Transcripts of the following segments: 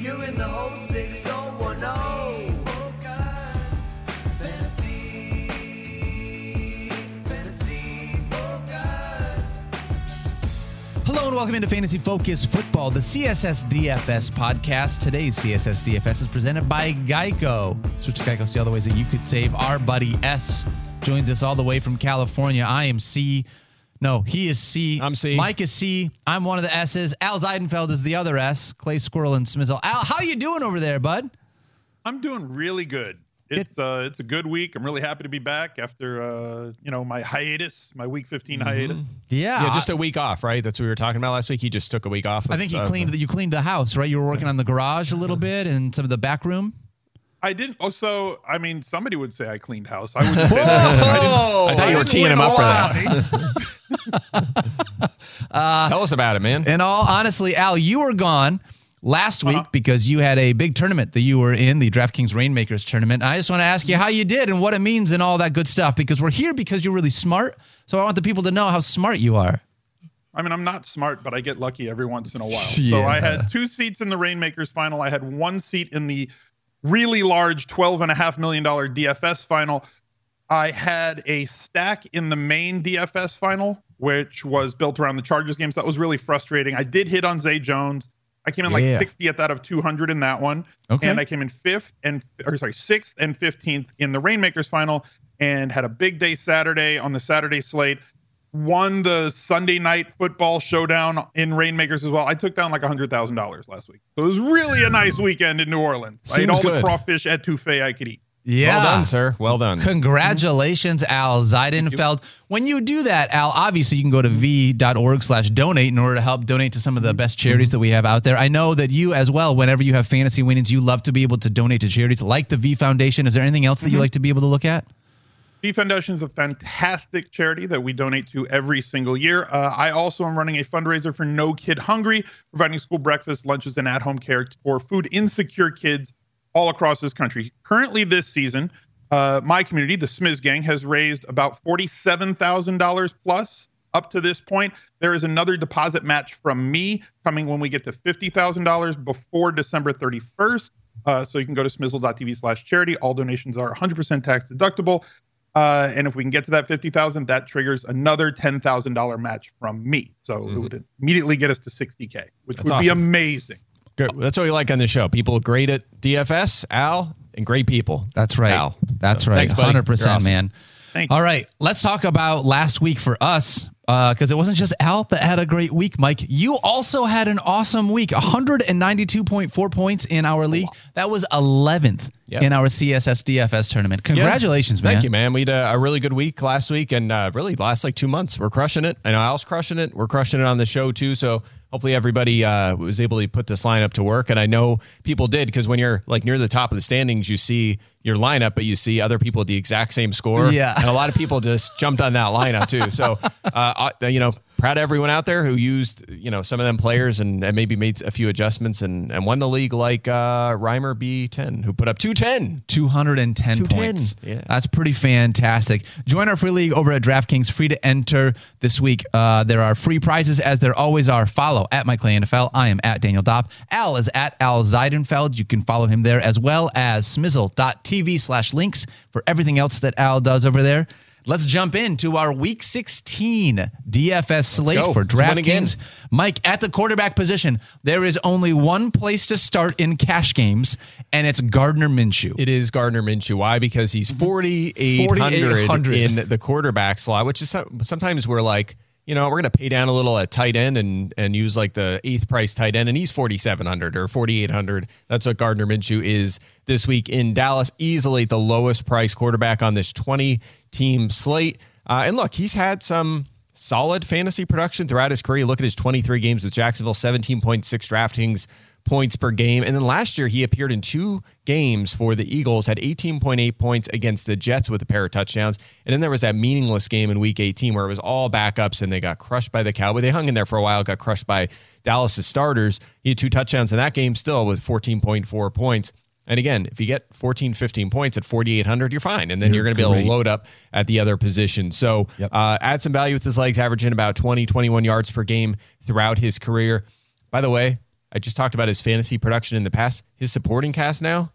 You're in the 06010. Focus. Fantasy. Fantasy focus. Hello and welcome into Fantasy Focus Football, the CSS DFS podcast. Today's CSS DFS is presented by Geico. Switch to Geico, see all the ways that you could save. Our buddy S joins us all the way from California. I am C. No, he is C. I'm C. Mike is C. I'm one of the S's. Al Zeidenfeld is the other S. Clay Squirrel and Smizzle. Al, how you doing over there, bud? I'm doing really good. It's uh it's a good week. I'm really happy to be back after uh you know my hiatus, my week 15 hiatus. Yeah. Yeah, just a week off, right? That's what we were talking about last week. He just took a week off. I think he of- cleaned you cleaned the house, right? You were working on the garage a little bit and some of the back room. I didn't also I mean somebody would say I cleaned house. I wouldn't say that. I didn't- I thought you were didn't teeing him up for that. out. Tell us about it, man. In all honestly, Al, you were gone last week uh-huh. because you had a big tournament that you were in, the DraftKings Rainmakers tournament. I just want to ask you how you did and what it means and all that good stuff because we're here because you're really smart. So I want the people to know how smart you are. I mean, I'm not smart, but I get lucky every once in a while. Yeah. So I had two seats in the Rainmakers final. I had one seat in the really large $12.5 million DFS final. I had a stack in the main DFS final, which was built around the Chargers games. That was really frustrating. I did hit on Zay Jones. I came in like 60th out of 200 in that one. Okay. And I came in fifth and, or sorry, sixth and 15th in the Rainmakers final and had a big day Saturday on the Saturday slate won the Sunday night football showdown in Rainmakers as well. I took down like hundred thousand dollars last week. So it was really a nice weekend in New Orleans. I ate Seems all the good. crawfish etouffee I could eat. Yeah. Well done, sir. Well done. Congratulations, Al Zeidenfeld. When you do that, Al, obviously you can go to v.org slash donate in order to help donate to some of the best charities that we have out there. I know that you as well, whenever you have fantasy winnings, you love to be able to donate to charities like the V Foundation. Is there anything else that you like to be able to look at? V Foundation is a fantastic charity that we donate to every single year. Uh, I also am running a fundraiser for No Kid Hungry, providing school breakfast, lunches, and at home care for food insecure kids all across this country. Currently, this season, uh, my community, the Smiz Gang, has raised about $47,000 plus up to this point. There is another deposit match from me coming when we get to $50,000 before December 31st. Uh, so you can go to smizzle.tv slash charity. All donations are 100% tax deductible. Uh, and if we can get to that 50,000, that triggers another $10,000 match from me. So it would immediately get us to 60K, which That's would be amazing. Good. That's what we like on the show. People great at DFS, Al, and great people. That's right. Al. That's So, right. Thanks. Hundred percent, You're awesome. man. Thank. All right, let's talk about last week for us uh, because it wasn't just Al that had a great week. Mike, you also had an awesome week. 192.4 points in our league. That was 11th Yep. in our CSS DFS tournament. Congratulations, Yeah. man. Thank you, man. We had a, a really good week last week, and uh, really last like two months, we're crushing it. I know Al's crushing it. We're crushing it on the show too. So hopefully everybody uh, was able to put this lineup to work, and I know people did because when you're like near the top of the standings, you see your lineup, but you see other people at the exact same score. Yeah. and a lot of people just jumped on that lineup too. So uh, uh, you know. Proud of everyone out there who used, you know, some of them players and, and maybe made a few adjustments and, and won the league like uh, Reimer B10, who put up 210. 210 210. points. Yeah. That's pretty fantastic. Join our free league over at DraftKings, free to enter this week. Uh, there are free prizes as there always are. Follow at Mike Clay NFL. I am at Daniel Dopp. Al is at Al Zeidenfeld. You can follow him there as well as smizzle.tv slash links for everything else that Al does over there. Let's jump into our week 16 DFS slate for. DraftKings. Mike, at the quarterback position, there is only one place to start in cash games, and it's Gardner Minshew. It is Gardner Minshew. Why? Because he's 4,800 4,800. in the quarterback slot, which is sometimes we're like, you know, we're going to pay down a little at tight end and and use like the eighth price tight end, and he's 4,700 or 4,800. That's what Gardner Minshew is this week in Dallas. Easily the lowest price quarterback on this 20 team slate. Uh, and look, he's had some solid fantasy production throughout his career. Look at his 23 games with Jacksonville, 17.6 draftings points per game. And then last year, he appeared in two games for the Eagles, had 18.8 points against the Jets with a pair of touchdowns. And then there was that meaningless game in week 18 where it was all backups and they got crushed by the Cowboys. They hung in there for a while, got crushed by Dallas' starters. He had two touchdowns in that game still with 14.4 points. And again, if you get 14, 15 points at 4,800, you're fine. And then you're, going to be able to load up at the other position. So Yep. uh, add some value with his legs, averaging about 20, 21 yards per game throughout his career. By the way, I just talked about his fantasy production in the past. His supporting cast now,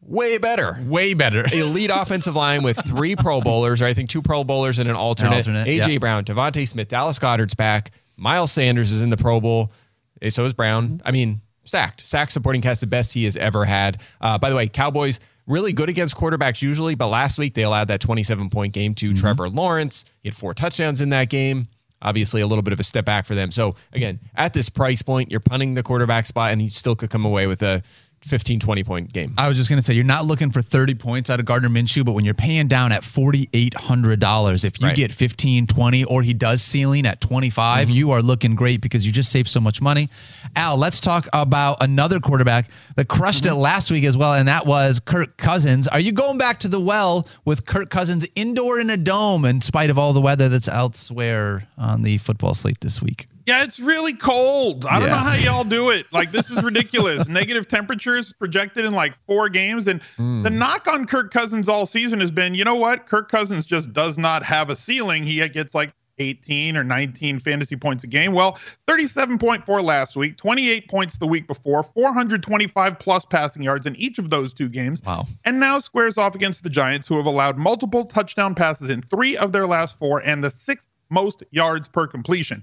way better. Way better. Elite offensive line with three Pro Bowlers, or I think two Pro Bowlers and an alternate. alternate, AJ yeah. Brown, DeVonta Smith, Dallas Goedert's back. Miles Sanders is in the Pro Bowl. Eh, So is Brown. I mean, stacked. Stacked supporting cast, the best he has ever had. Uh, by the way, Cowboys really good against quarterbacks usually, but last week they allowed that 27 point game to Trevor Lawrence. He had four touchdowns in that game. Obviously, a little bit of a step back for them. So, again, at this price point, you're punting the quarterback spot, and you still could come away with a 15, 20 point game. I was just going to say, you're not looking for 30 points out of Gardner Minshew, but when you're paying down at $4,800, if you Right. get 15, 20, or he does ceiling at 25, mm-hmm. you are looking great because you just saved so much money. Al, let's talk about another quarterback that crushed mm-hmm. it last week as well, and that was Kirk Cousins. Are you going back to the well with Kirk Cousins indoor in a dome in spite of all the weather that's elsewhere on the football slate this week? Yeah, it's really cold. I don't know how y'all do it. Like this is ridiculous. Negative temperatures projected in like four games, and hmm. the knock on Kirk Cousins all season has been, you know what? Kirk Cousins just does not have a ceiling. He gets like 18 or 19 fantasy points a game. Well, 37.4 last week, 28 points the week before, 425 plus passing yards in each of those two games. Wow. And now squares off against the Giants, who have allowed multiple touchdown passes in three of their last four and the sixth most yards per completion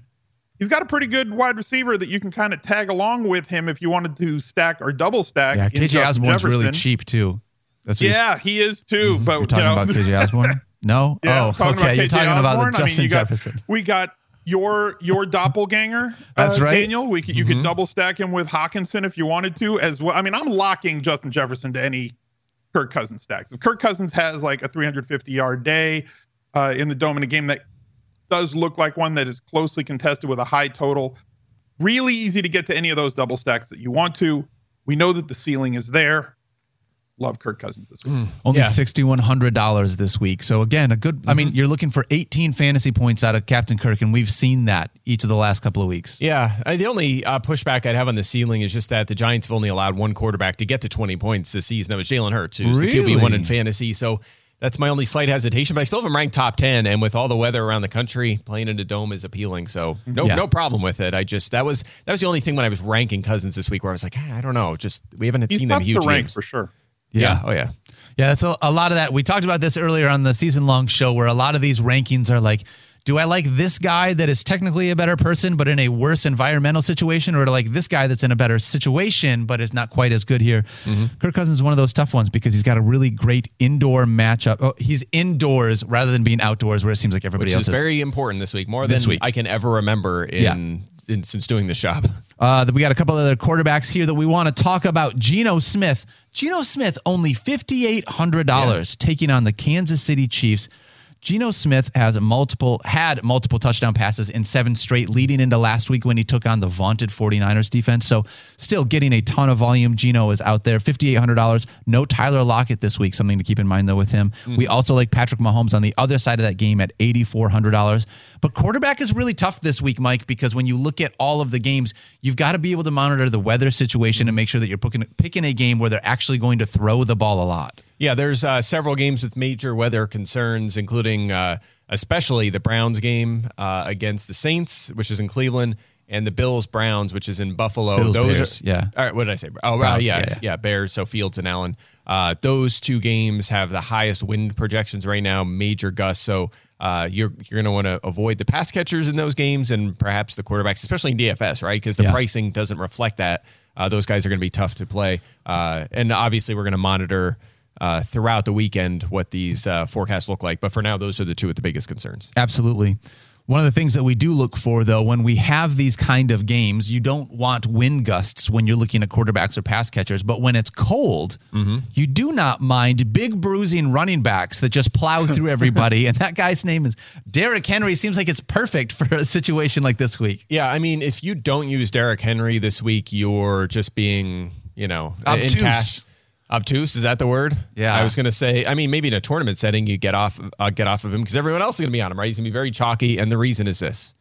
he's got a pretty good wide receiver that you can kind of tag along with him if you wanted to stack or double stack. Yeah, KJ Justin Osborne's really cheap too. That's what Yeah, he is too. But Mm-hmm. you're talking you know, about KJ Osborne? No? yeah, oh, okay. You're talking about Osborne. the I mean, Justin got- Jefferson. We got your your doppelganger. That's uh, right. Mm-hmm. Daniel. We could, you could double stack him with Hockenson if you wanted to as well. I mean, I'm locking Justin Jefferson to any Kirk Cousins stacks. If Kirk Cousins has like a 350 yard day uh, in the dome in a game that does look like one that is closely contested with a high total, really easy to get to any of those double stacks that you want to. We know that the ceiling is there. Love Kirk Cousins this week. Only Yeah. $6,100 this week. So, again, a good, I mean, Mm-hmm. you're looking for 18 fantasy points out of Captain Kirk, and we've seen that each of the last couple of weeks. Yeah, I, the only uh, pushback I'd have on the ceiling is just that the Giants have only allowed one quarterback to get to 20 points this season. That was Jalen Hurts, who's the QB one in fantasy. So that's my only slight hesitation. But I still have him ranked top 10, and with all the weather around the country, playing in a dome is appealing. So no, Yeah. no problem with it. I just that was that was the only thing when I was ranking Cousins this week where I was like, "Ah, I don't know, just we haven't He's seen them tough huge to rank games. for sure. Yeah. oh yeah. Yeah, that's a, a lot of that. We talked about this earlier on the season long show where a lot of these rankings are like, do I like this guy that is technically a better person but in a worse environmental situation, or do I like this guy that's in a better situation but is not quite as good here? Mm-hmm. Kirk Cousins is one of those tough ones because he's got a really great indoor matchup. Oh, he's indoors rather than being outdoors where it seems like everybody Which else is is. very important this week, more This than week. I can ever remember in, Yeah. in since doing the shop. Uh, we got a couple other quarterbacks here that we want to talk about. Geno Smith. Geno Smith only fifty eight hundred dollars taking on the Kansas City Chiefs. Geno Smith has multiple had multiple touchdown passes in seven straight leading into last week when he took on the vaunted 49ers defense. So still getting a ton of volume. Geno is out there. $5,800. No Tyler Lockett this week. Something to keep in mind though with him. Mm. We also like Patrick Mahomes on the other side of that game at $8,400. But quarterback is really tough this week, Mike, because when you look at all of the games, you've got to be able to monitor the weather situation and make sure that you're picking, picking a game where they're actually going to throw the ball a lot. Yeah, there's uh, several games with major weather concerns, including uh, especially the Browns game uh, against the Saints, which is in Cleveland, and the Bills Browns, which is in Buffalo. Bills, those Bears, are, yeah. All right, what did I say? Oh, Browns, yeah, yeah, yeah, yeah. Bears. So Fields and Allen. Uh, those two games have the highest wind projections right now, major gusts. So uh, you're you're going to want to avoid the pass catchers in those games and perhaps the quarterbacks, especially in DFS, right? Because the Yeah. pricing doesn't reflect that. Uh, those guys are going to be tough to play, uh, and obviously we're going to monitor uh, throughout the weekend what these uh, forecasts look like. But for now, those are the two with the biggest concerns. Absolutely. One of the things that we do look for, though, when we have these kind of games, you don't want wind gusts when you're looking at quarterbacks or pass catchers. But when it's cold, mm-hmm. you do not mind big bruising running backs that just plow through everybody. and that guy's name is Derrick Henry. Seems like it's perfect for a situation like this week. Yeah, I mean, if you don't use Derrick Henry this week, you're just being, you know, Obtuse. in cash- Obtuse is that the word? Yeah. I was going to say. I mean, maybe in a tournament setting, you get off, uh, get off of him because everyone else is going to be on him, right? He's going to be very chalky, and the reason is this: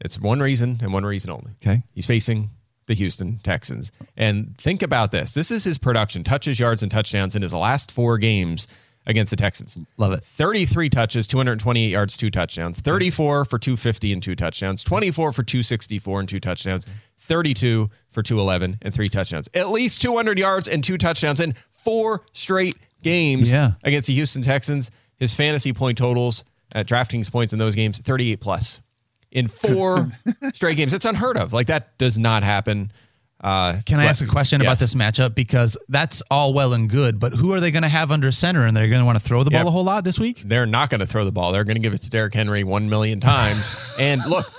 it's one reason and one reason only. Okay. he's facing the Houston Texans, and think about this: this is his production, touches, yards, and touchdowns in his last four games against the Texans. Love it. 33 touches, 228 yards, two touchdowns. 34 for 250 and two touchdowns. 24 for 264 and two touchdowns. 32 for 211 and three touchdowns. At least 200 yards and two touchdowns in four straight games Yeah. against the Houston Texans. His fantasy point totals at DraftKings points in those games 38 plus in four straight games. It's unheard of. Like that does not happen. Uh, Can I but- ask a question about this matchup? Because that's all well and good, but who are they going to have under center? And they're going to want to throw the ball a whole lot this week? They're not going to throw the ball. They're going to give it to Derrick Henry one million times. and look,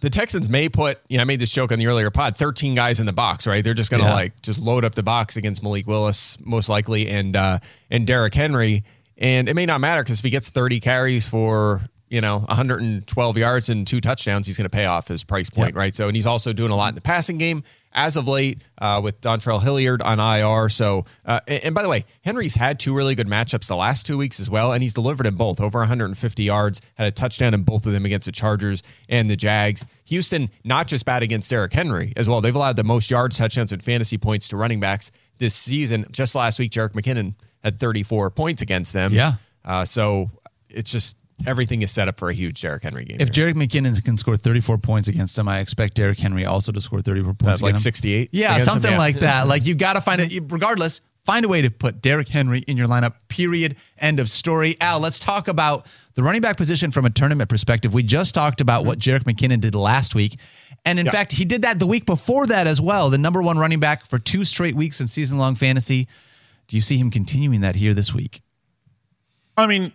the Texans may put, you know, I made this joke on the earlier pod, 13 guys in the box, right? They're just going to Yeah. like just load up the box against Malik Willis, most likely, and uh, and Derrick Henry. And it may not matter because if he gets 30 carries for, you know, 112 yards and two touchdowns, he's going to pay off his price point, right? So, and he's also doing a lot in the passing game as of late uh, with Dontrell Hilliard on IR. So, uh, and, by the way, Henry's had two really good matchups the last two weeks as well, and he's delivered in both over 150 yards, had a touchdown in both of them against the Chargers and the Jags. Houston, not just bad against Derrick Henry as well. They've allowed the most yards, touchdowns, and fantasy points to running backs this season. Just last week, Jerick McKinnon had 34 points against them. Yeah. Uh, so it's just everything is set up for a huge Derrick Henry game. If here. Jerick McKinnon can score 34 points against them, I expect Derrick Henry also to score 34 points That's like against them. 68 Yeah, against him? something Yeah. like that. Like you got to find it. Regardless, find a way to put Derrick Henry in your lineup. Period. End of story. Al, let's talk about the running back position from a tournament perspective. We just talked about what Jerick McKinnon did last week, and in fact, he did that the week before that as well. The number one running back for two straight weeks in season-long fantasy. Do you see him continuing that here this week? I mean,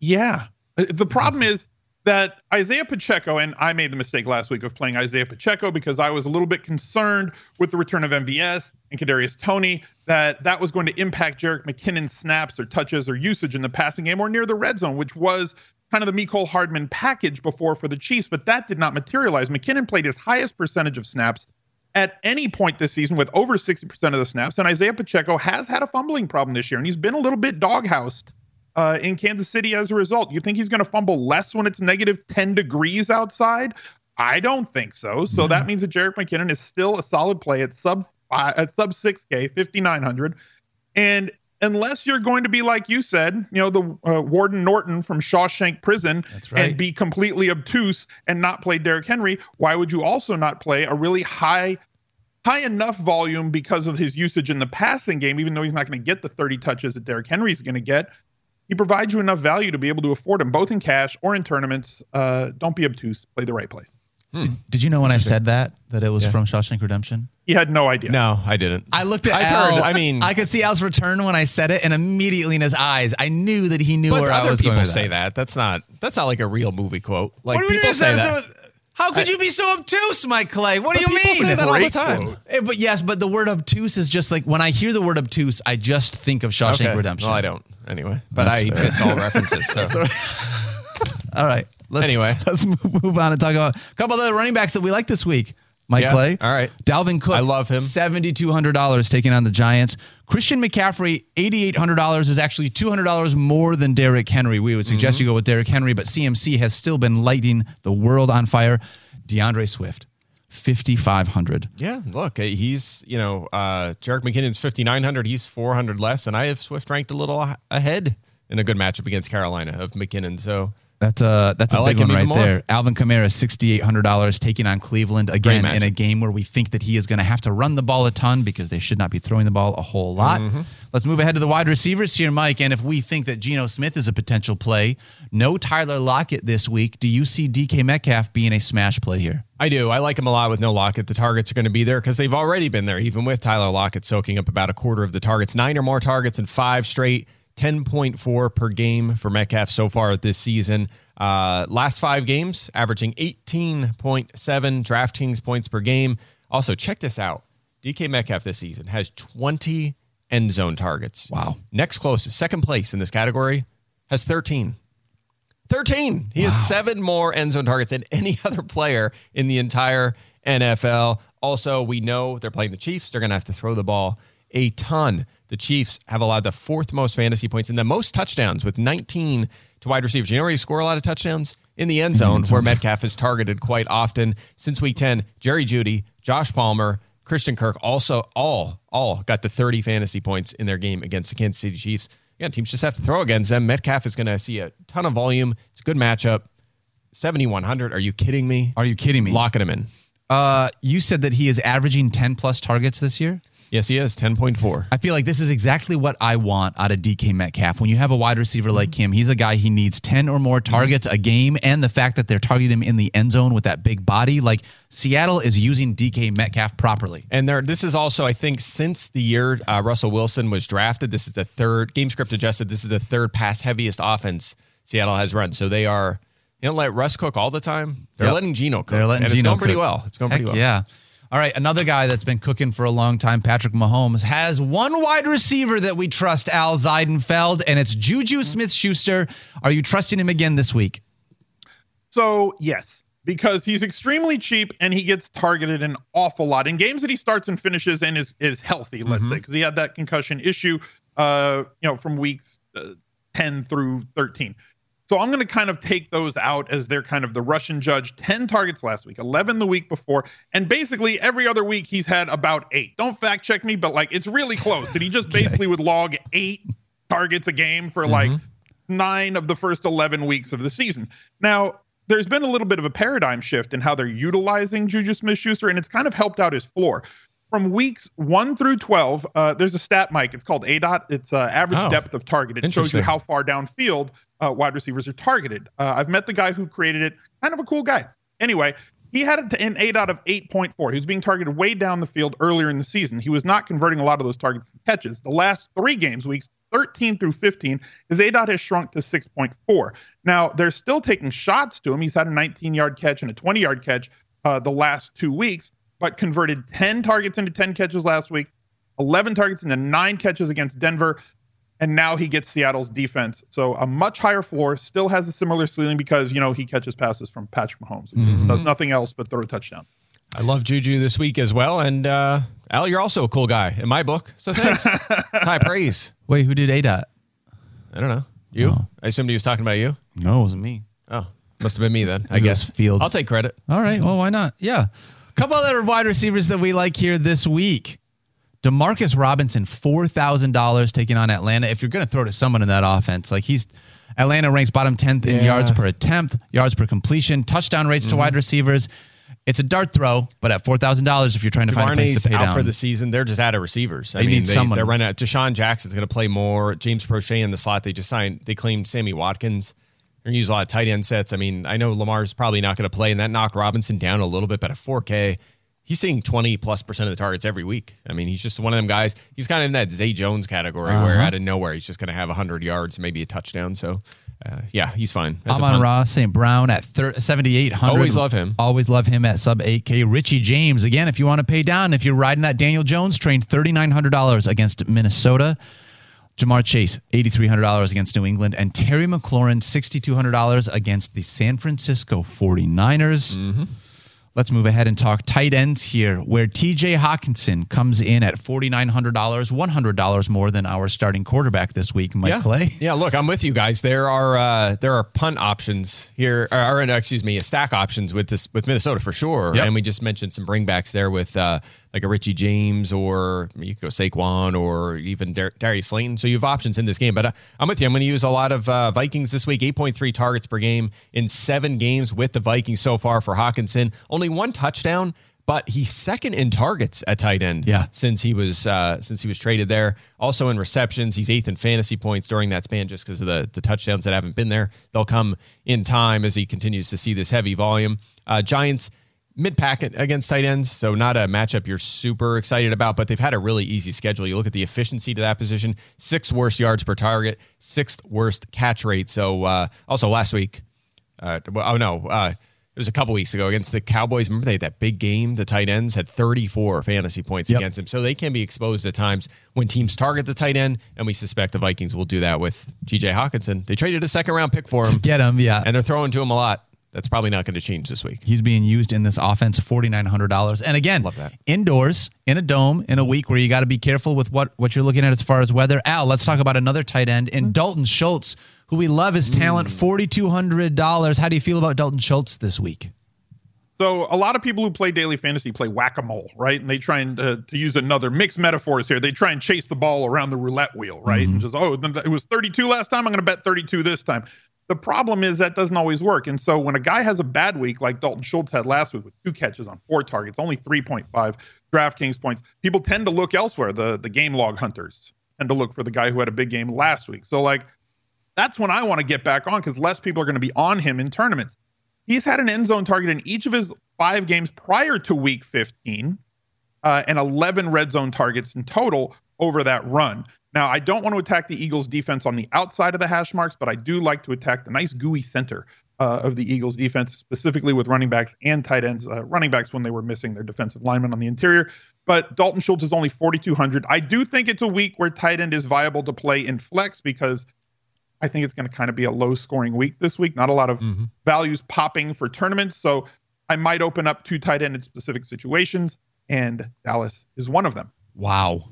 yeah. The problem is that Isaiah Pacheco, and I made the mistake last week of playing Isaiah Pacheco because I was a little bit concerned with the return of MVS and Kadarius Toney that that was going to impact Jerick McKinnon's snaps or touches or usage in the passing game or near the red zone, which was kind of the Mecole Hardman package before for the Chiefs, but that did not materialize. McKinnon played his highest percentage of snaps at any point this season with over 60% of the snaps. And Isaiah Pacheco has had a fumbling problem this year, and he's been a little bit doghoused uh, in Kansas City as a result. You think he's going to fumble less when it's negative 10 degrees outside? I don't think so. So that means that Jerick McKinnon is still a solid play at sub uh, at sub 6K, 5900. And unless you're going to be like you said, you know, the uh, Warden Norton from Shawshank Prison right. and be completely obtuse and not play Derrick Henry, why would you also not play a really high high enough volume because of his usage in the passing game, even though he's not going to get the 30 touches that Derrick Henry's going to get. He provides you enough value to be able to afford him, both in cash or in tournaments. Uh, don't be obtuse. Play the right place. Did you know when I said that that it was from Shawshank Redemption? He had no idea. no, I didn't. I looked at I've Al. heard- I mean- I could see Al's return when I said it, and immediately in his eyes, I knew that he knew But where I was people going. with say that. That's not. That's not like a real movie quote. Like What people say that- that. How could you be so obtuse, Mike Clay? What do But you people mean? say that all the time. quote. Eh, But yes, but the word obtuse is just like when I hear the word obtuse, I just think of Shawshank Okay. Redemption. Well, I don't. Anyway, but That's I fair. miss all references. So. All right. Let's, Anyway. let's move on and talk about a couple of the running backs that we like this week. Mike Yeah, Clay. all right. Dalvin Cook. I love him. $7,200 taking on the Giants. Christian McCaffrey, $8,800 is actually $200 more than Derrick Henry. We would suggest Mm-hmm. you go with Derrick Henry, but CMC has still been lighting the world on fire. D'Andre Swift, 5,500. Yeah, look, eh, he's you know, uh, Jerick McKinnon's fifty nine hundred. He's four hundred less, and I have Swift ranked a little ahead in a good matchup against Carolina of McKinnon. So That's a that's a I like big one right more. there. Alvin Kamara, sixty eight hundred dollars, taking on Cleveland again in a game where we think that he is going to have to run the ball a ton because they should not be throwing the ball a whole lot. Mm-hmm. Let's move ahead to the wide receivers here, Mike. And if we think that Geno Smith is a potential play, no Tyler Lockett this week. Do you see DK Metcalf being a smash play here? I do. I like him a lot with no Lockett. The targets are going to be there because they've already been there, even with Tyler Lockett soaking up about a quarter of the targets. Nine or more targets in five straight, 10.4 per game for Metcalf so far this season. Uh, last five games, averaging 18.7 DraftKings points per game. Also, check this out DK Metcalf this season has 20 end zone targets. Wow. Next closest, second place in this category, has 13. 13. He has seven more end zone targets than any other player in the entire NFL. Also, we know they're playing the Chiefs. They're going to have to throw the ball a ton. The Chiefs have allowed the fourth most fantasy points and the most touchdowns with 19 to wide receivers. You know where you score a lot of touchdowns? In the end zone, where Metcalf is targeted quite often. Since week 10, Jerry Jeudy, Josh Palmer, Christian Kirk also all all got the 30 fantasy points in their game against the Kansas City Chiefs. yeah, teams just have to throw against them. Metcalf is going to see a ton of volume. It's a good matchup. 7,100. Are you kidding me? Are you kidding me? Locking him in. Uh, you said that he is averaging 10 plus targets this year. Yes, he is. 10.4. I feel like this is exactly what I want out of DK Metcalf. When you have a wide receiver like him, he's a guy he needs 10 or more targets a game. And the fact that they're targeting him in the end zone with that big body, like Seattle is using DK Metcalf properly. And there, this is also, I think, since the year uh, Russell Wilson was drafted, this is the third game script adjusted. This is the third pass heaviest offense Seattle has run. So they are, you don't let Russ cook all the time. They're Yep. letting Geno cook. They're letting and Geno it's going pretty well. It's going Heck pretty well. yeah. All right, another guy that's been cooking for a long time, Patrick Mahomes, has one wide receiver that we trust, Al Zeidenfeld, and it's Juju Smith Schuster. Are you trusting him again this week? So yes, because he's extremely cheap and he gets targeted an awful lot in games that he starts and finishes and is is healthy. Let's say because he had that concussion issue, uh, you know, from weeks uh, ten through thirteen. So I'm going to kind of take those out as they're kind of the Russian judge. 10 targets last week, 11 the week before, and basically every other week he's had about eight. Don't fact check me, but like it's really close. That he just basically would log eight targets a game for like nine of the first 11 weeks of the season. Now, there's been a little bit of a paradigm shift in how they're utilizing Juju Smith Schuster, and it's kind of helped out his floor. From weeks one through 12, uh, there's a stat, Mike. It's called ADOT. It's uh, average Oh, depth of target. It shows you how far downfield uh, wide receivers are targeted. Uh, I've met the guy who created it, kind of a cool guy. Anyway, he had an 8 out of 8.4. He was being targeted way down the field earlier in the season. He was not converting a lot of those targets to catches. The last three games, weeks 13 through 15, his ADOT has shrunk to 6.4. Now, they're still taking shots to him. He's had a 19 yard catch and a 20 yard catch uh, the last two weeks, but converted 10 targets into 10 catches last week, 11 targets into nine catches against Denver. And now he gets Seattle's defense. So a much higher floor, still has a similar ceiling because, you know, he catches passes from Patrick Mahomes. He Does nothing else but throw a touchdown. I love Juju this week as well. And uh, Al, you're also a cool guy in my book. So thanks. High praise. Wait, who did A dot? I don't know. You? Oh. I assumed he was talking about you. No, it wasn't me. Oh, must have been me then. I Maybe it was guess. Fields. I'll take credit. All right. Well, why not? Yeah. A couple other wide receivers that we like here this week. Demarcus Robinson, four thousand dollars taking on Atlanta. If you're going to throw to someone in that offense, like he's Atlanta ranks bottom tenth in Yeah. yards per attempt, yards per completion, touchdown rates to mm-hmm. wide receivers. It's a dart throw, but at four thousand dollars, if you're trying to find a place to pay out down, for the season. They're just out of receivers. I They mean, need they, someone. they're running out. DeSean Jackson's going to play more. James Proche in the slot. They just signed. They claimed Sammy Watkins. They're going to use a lot of tight end sets. I mean, I know Lamar's probably not going to play, and that knocked Robinson down a little bit. But at 4K, he's seeing 20 plus percent of the targets every week. I mean, he's just one of them guys. He's kind of in that Zay Jones category where Uh-huh. out of nowhere he's just going to have 100 yards, maybe a touchdown. So, uh, yeah, he's fine. As Amon-Ra, St. Brown at thir- 7,800. Always love him. Always love him at sub 8K. Richie James, again, if you want to pay down, if you're riding that Daniel Jones train, $3,900 against Minnesota. Ja'Marr Chase, $8,300 against New England. And Terry McLaurin, $6,200 against the San Francisco 49ers. Mm-hmm. Let's move ahead and talk tight ends here, where TJ Hockenson comes in at $4,900, $100 more than our starting quarterback this week, Mike yeah. Clay. Yeah, look, I'm with you guys. There are uh, there are punt options here, or, excuse me, stack options with this with Minnesota for sure. Yep. And we just mentioned some bringbacks there with uh, like a Richie James or you could go Saquon or even Dar- Darius Slayton. So you have options in this game. But uh, I'm with you. I'm going to use a lot of uh, Vikings this week. 8.3 targets per game in seven games with the Vikings so far for Hockenson. Only one touchdown. But he's second in targets at tight end Yeah. since he was uh, since he was traded there. Also in receptions, he's eighth in fantasy points during that span, just because of the the touchdowns that haven't been there. They'll come in time as he continues to see this heavy volume. Uh, Giants mid packet against tight ends, so not a matchup you're super excited about, but they've had a really easy schedule. You look at the efficiency to that position: sixth worst yards per target, sixth worst catch rate. So uh, also last week, uh, oh no. Uh, it was a couple weeks ago against the Cowboys. Remember they had that big game? The tight ends had 34 fantasy points Yep. against him. So they can be exposed at times when teams target the tight end, and we suspect the Vikings will do that with TJ Hockenson. They traded a second round pick for him, to Get him, yeah. and they're throwing to him a lot. That's probably not going to change this week. He's being used in this offense, forty nine hundred dollars. And again, Love that. indoors in a dome in a week where you got to be careful with what what you're looking at as far as weather. Al, let's talk about another tight end in mm-hmm. Dalton Schultz, who we love his talent, mm. forty two hundred dollars. How do you feel about Dalton Schultz this week? So a lot of people who play daily fantasy play whack-a-mole, right? And they try and uh, to use another mixed metaphors here. They try and chase the ball around the roulette wheel, right? Mm-hmm. And just oh, it was 32 last time. I'm going to bet 32 this time. The problem is that doesn't always work. And so when a guy has a bad week like Dalton Schultz had last week with two catches on four targets, only 3.5 DraftKings points, people tend to look elsewhere. The the game log hunters tend to look for the guy who had a big game last week. So like that's when I want to get back on because less people are going to be on him in tournaments. He's had an end zone target in each of his five games prior to week 15 uh, and 11 red zone targets in total over that run. Now, I don't want to attack the Eagles defense on the outside of the hash marks, but I do like to attack the nice gooey center uh, of the Eagles defense, specifically with running backs and tight ends. Uh, running backs when they were missing their defensive lineman on the interior. But Dalton Schultz is only 4,200. I do think it's a week where tight end is viable to play in flex because I think it's going to kind of be a low scoring week this week. Not a lot of values popping for tournaments. So I might open up two tight end in specific situations, and Dallas is one of them. Wow.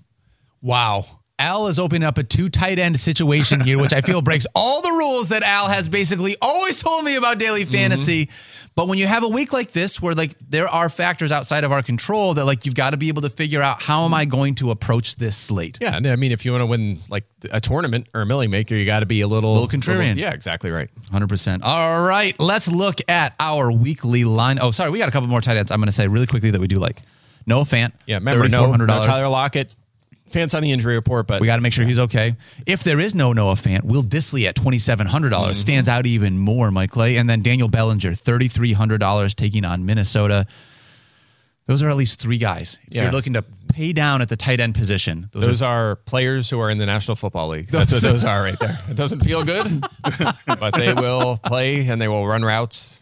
Wow. Al is opening up a two tight end situation here, which I feel breaks all the rules that Al has basically always told me about daily Mm-hmm. fantasy. But when you have a week like this where like there are factors outside of our control that like you've got to be able to figure out how am I going to approach this slate? Yeah, and I mean, if you want to win like a tournament or a millie maker, you got to be a little, Little contrarian. yeah, exactly right. 100%. All right, let's look at our weekly line. Oh, sorry, we got a couple more tight ends. I'm going to say really quickly that we do like Noah Fant. Yeah, remember no, $3,400. no Tyler Lockett. Fans on the injury report, but We got to make sure he's okay. If there is no Noah Fant, Will Dissly at twenty seven hundred dollars mm-hmm. stands out even more, Mike Clay, and then Daniel Bellinger thirty three hundred dollars taking on Minnesota. Those are at least three guys. If Yeah. you're looking to pay down at the tight end position, those, those are, are players who are in the National Football League. That's what those are right there. It doesn't feel good, but they will play and they will run routes.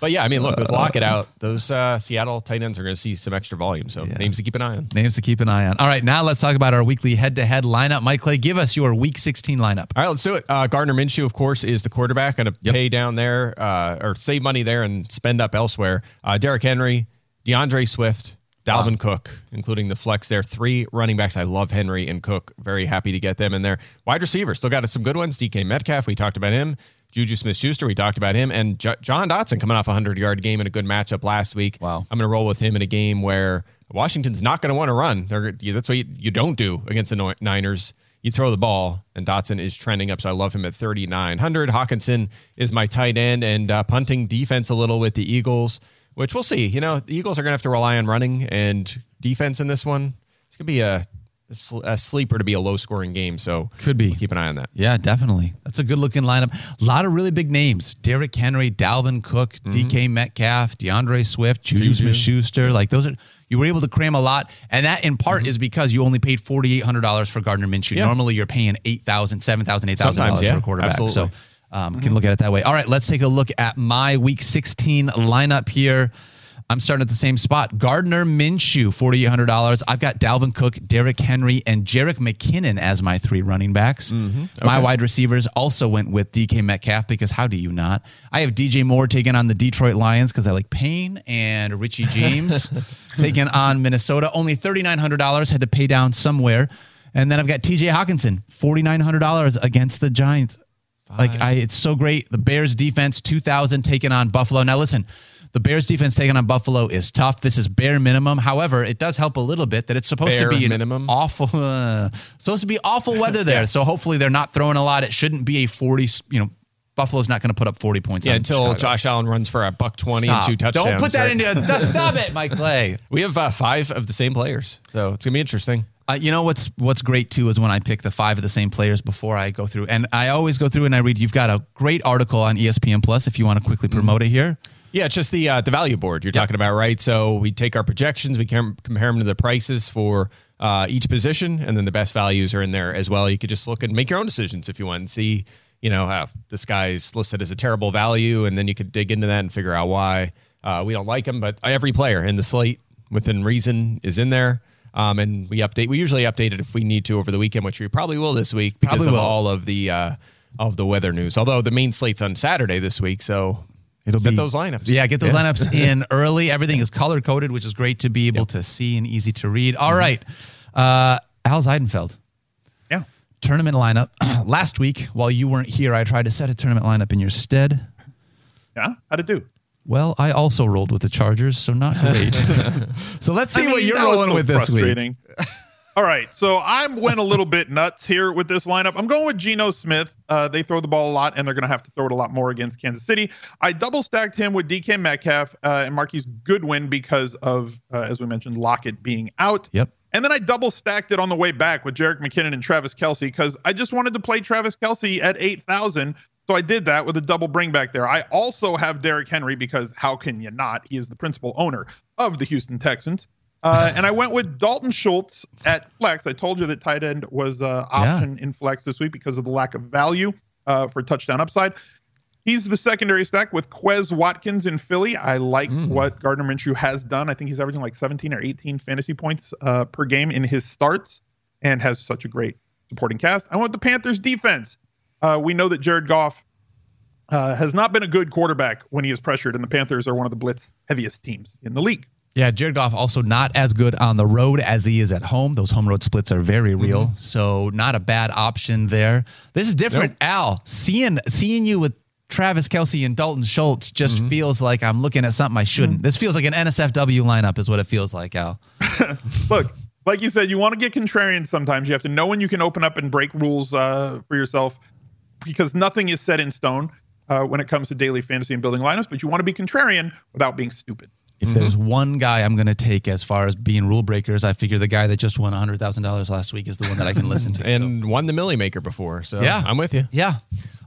But yeah, I mean, look, with Lockett out, those uh, Seattle tight ends are going to see some extra volume. So names to keep an eye on. names to keep an eye on. All right, now let's talk about our weekly head to head lineup. Mike Clay, give us your Week sixteen lineup. All right, let's do it. Uh, Gardner Minshew, of course, is the quarterback. Going to Yep. pay down there uh, or save money there and spend up elsewhere. Uh, Derrick Henry, D'Andre Swift, Dalvin Cook, including the flex there. Three running backs. I love Henry and Cook. Very happy to get them in there. Wide receivers still got some good ones. DK Metcalf, we talked about him. Juju Smith Schuster, we talked about him. And J- Jahan Dotson coming off a 100 yard game in a good matchup last week. Wow. I'm going to roll with him in a game where Washington's not going to want to run. They're, that's what you, you don't do against the Niners. You throw the ball, and Dotson is trending up, so I love him at 3,900. Hockenson is my tight end, and uh, punting defense a little with the Eagles, which we'll see. You know, the Eagles are going to have to rely on running and defense in this one. It's going to be a, a sleeper to be a low scoring game, so Could be. keep an eye on that. Yeah, definitely. That's a good looking lineup. A lot of really big names: Derrick Henry, Dalvin Cook, mm-hmm. DK Metcalf, D'Andre Swift, Juju Juju. Smith Schuster. Like those are you were able to cram a lot, and that in part mm-hmm. is because you only paid forty eight hundred dollars for Gardner Minshew. Yeah. Normally, you're paying eight thousand, seven thousand, eight thousand dollars yeah. for a quarterback. Absolutely. So um, can mm-hmm. look at it that way. All right, let's take a look at my Week 16 lineup here. I'm starting at the same spot. Gardner Minshew, $4,800. I've got Dalvin Cook, Derrick Henry, and Jerick McKinnon as my three running backs. Mm-hmm. My wide receivers also went with DK Metcalf because how do you not? I have DJ Moore taking on the Detroit Lions because I like Payne and Richie James taking on Minnesota. Only $3,900. Had to pay down somewhere. And then I've got TJ Hockenson, $4,900 against the Giants. Like I, it's so great. The Bears defense, two thousand taking on Buffalo. Now listen, the Bears defense taking on Buffalo is tough. This is bare minimum. However, it does help a little bit that it's supposed Bare to be an minimum? awful, uh, supposed to be awful weather there. Yes. So hopefully they're not throwing a lot. It shouldn't be a forty. You know, Buffalo's not going to put up forty points. Yeah, until Chicago. Josh Allen runs for a buck 20 Stop. and two touchdowns. Don't put that right? into. stop it, Mike Clay. We have uh, five of the same players, so it's going to be interesting. Uh, you know what's what's great too is when I pick the five of the same players before I go through, and I always go through and I read. You've got a great article on ESPN Plus if you want to quickly promote it here. Yeah, it's just the uh, the value board you're talking about, right? So we take our projections, we com- compare them to the prices for uh, each position, and then the best values are in there as well. You could just look and make your own decisions if you want and see, you know, how this guy's listed as a terrible value, and then you could dig into that and figure out why uh, we don't like him. But every player in the slate within reason is in there. Um, and we update. We usually update it if we need to over the weekend, which we probably will this week because Probably of will. all of the uh, of the weather news. Although the main slate's on Saturday this week, so It'll set be those lineups. Yeah, get those lineups in early. Everything is color coded, which is great to be able to see and easy to read. All right, uh, Al Zeidenfeld Yeah. tournament lineup. Last week, while you weren't here, I tried to set a tournament lineup in your stead. Yeah. How'd it do? Well, I also rolled with the Chargers, so not great. so let's see I what you're rolling with this week. All right, so I went a little bit nuts here with this lineup. I'm going with Geno Smith. Uh, they throw the ball a lot, and they're going to have to throw it a lot more against Kansas City. I double stacked him with DK Metcalf uh, and Marquise Goodwin because of, uh, as we mentioned, Lockett being out. Yep. And then I double stacked it on the way back with Jerick McKinnon and Travis Kelce because I just wanted to play Travis Kelce at 8,000. So I did that with a double bring back there. I also have Derrick Henry because how can you not? He is the principal owner of the Houston Texans. Uh, and I went with Dalton Schultz at flex. I told you that tight end was uh, option in flex this week because of the lack of value uh, for touchdown upside. He's the secondary stack with Quez Watkins in Philly. I like what Gardner Minshew has done. I think he's averaging like 17 or 18 fantasy points uh, per game in his starts and has such a great supporting cast. I want the Panthers defense. Uh, we know that Jared Goff uh, has not been a good quarterback when he is pressured, and the Panthers are one of the blitz heaviest teams in the league. Yeah, Jared Goff also not as good on the road as he is at home. Those home road splits are very real, so not a bad option there. This is different, Al. Seeing seeing you with Travis Kelce and Dalton Schultz just feels like I'm looking at something I shouldn't. This feels like an NSFW lineup, is what it feels like, Al. Look, like you said, you want to get contrarian sometimes. You have to know when you can open up and break rules uh, for yourself because nothing is set in stone uh, when it comes to daily fantasy and building lineups, but you want to be contrarian without being stupid. If there's mm-hmm. one guy I'm going to take as far as being rule breakers, I figure the guy that just won $100,000 last week is the one that I can listen to. so. and won the Millie Maker before. So Yeah. I'm with you. Yeah.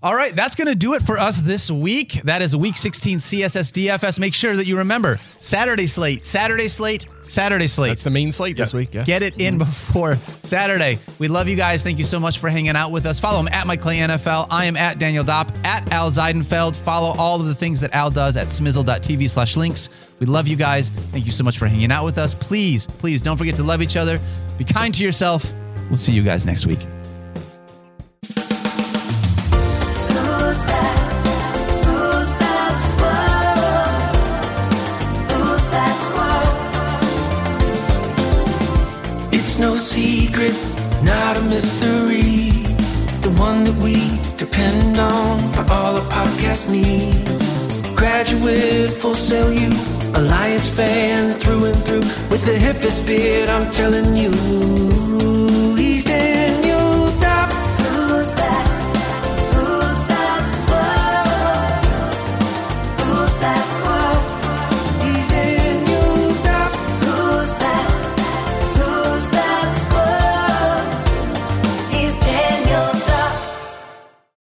All right, that's going to do it for us this week. That is week 16 CSS DFS. Make sure that you remember Saturday slate, Saturday slate, Saturday slate. That's the main slate this Yes. week. Yeah. Get it in mm-hmm. before Saturday. We love you guys. Thank you so much for hanging out with us. Follow him at Mike Clay NFL. I am at Daniel Dopp, at Al Zeidenfeld. Follow all of the things that Al does at smizzle.tv slash links. We love you guys. Thank you so much for hanging out with us. Please, please don't forget to love each other. Be kind to yourself. We'll see you guys next week. No secret, not a mystery. The one that we depend on for all our podcast needs. Graduate, full sell you, Alliance fan through and through. With the hippest beard, I'm telling you.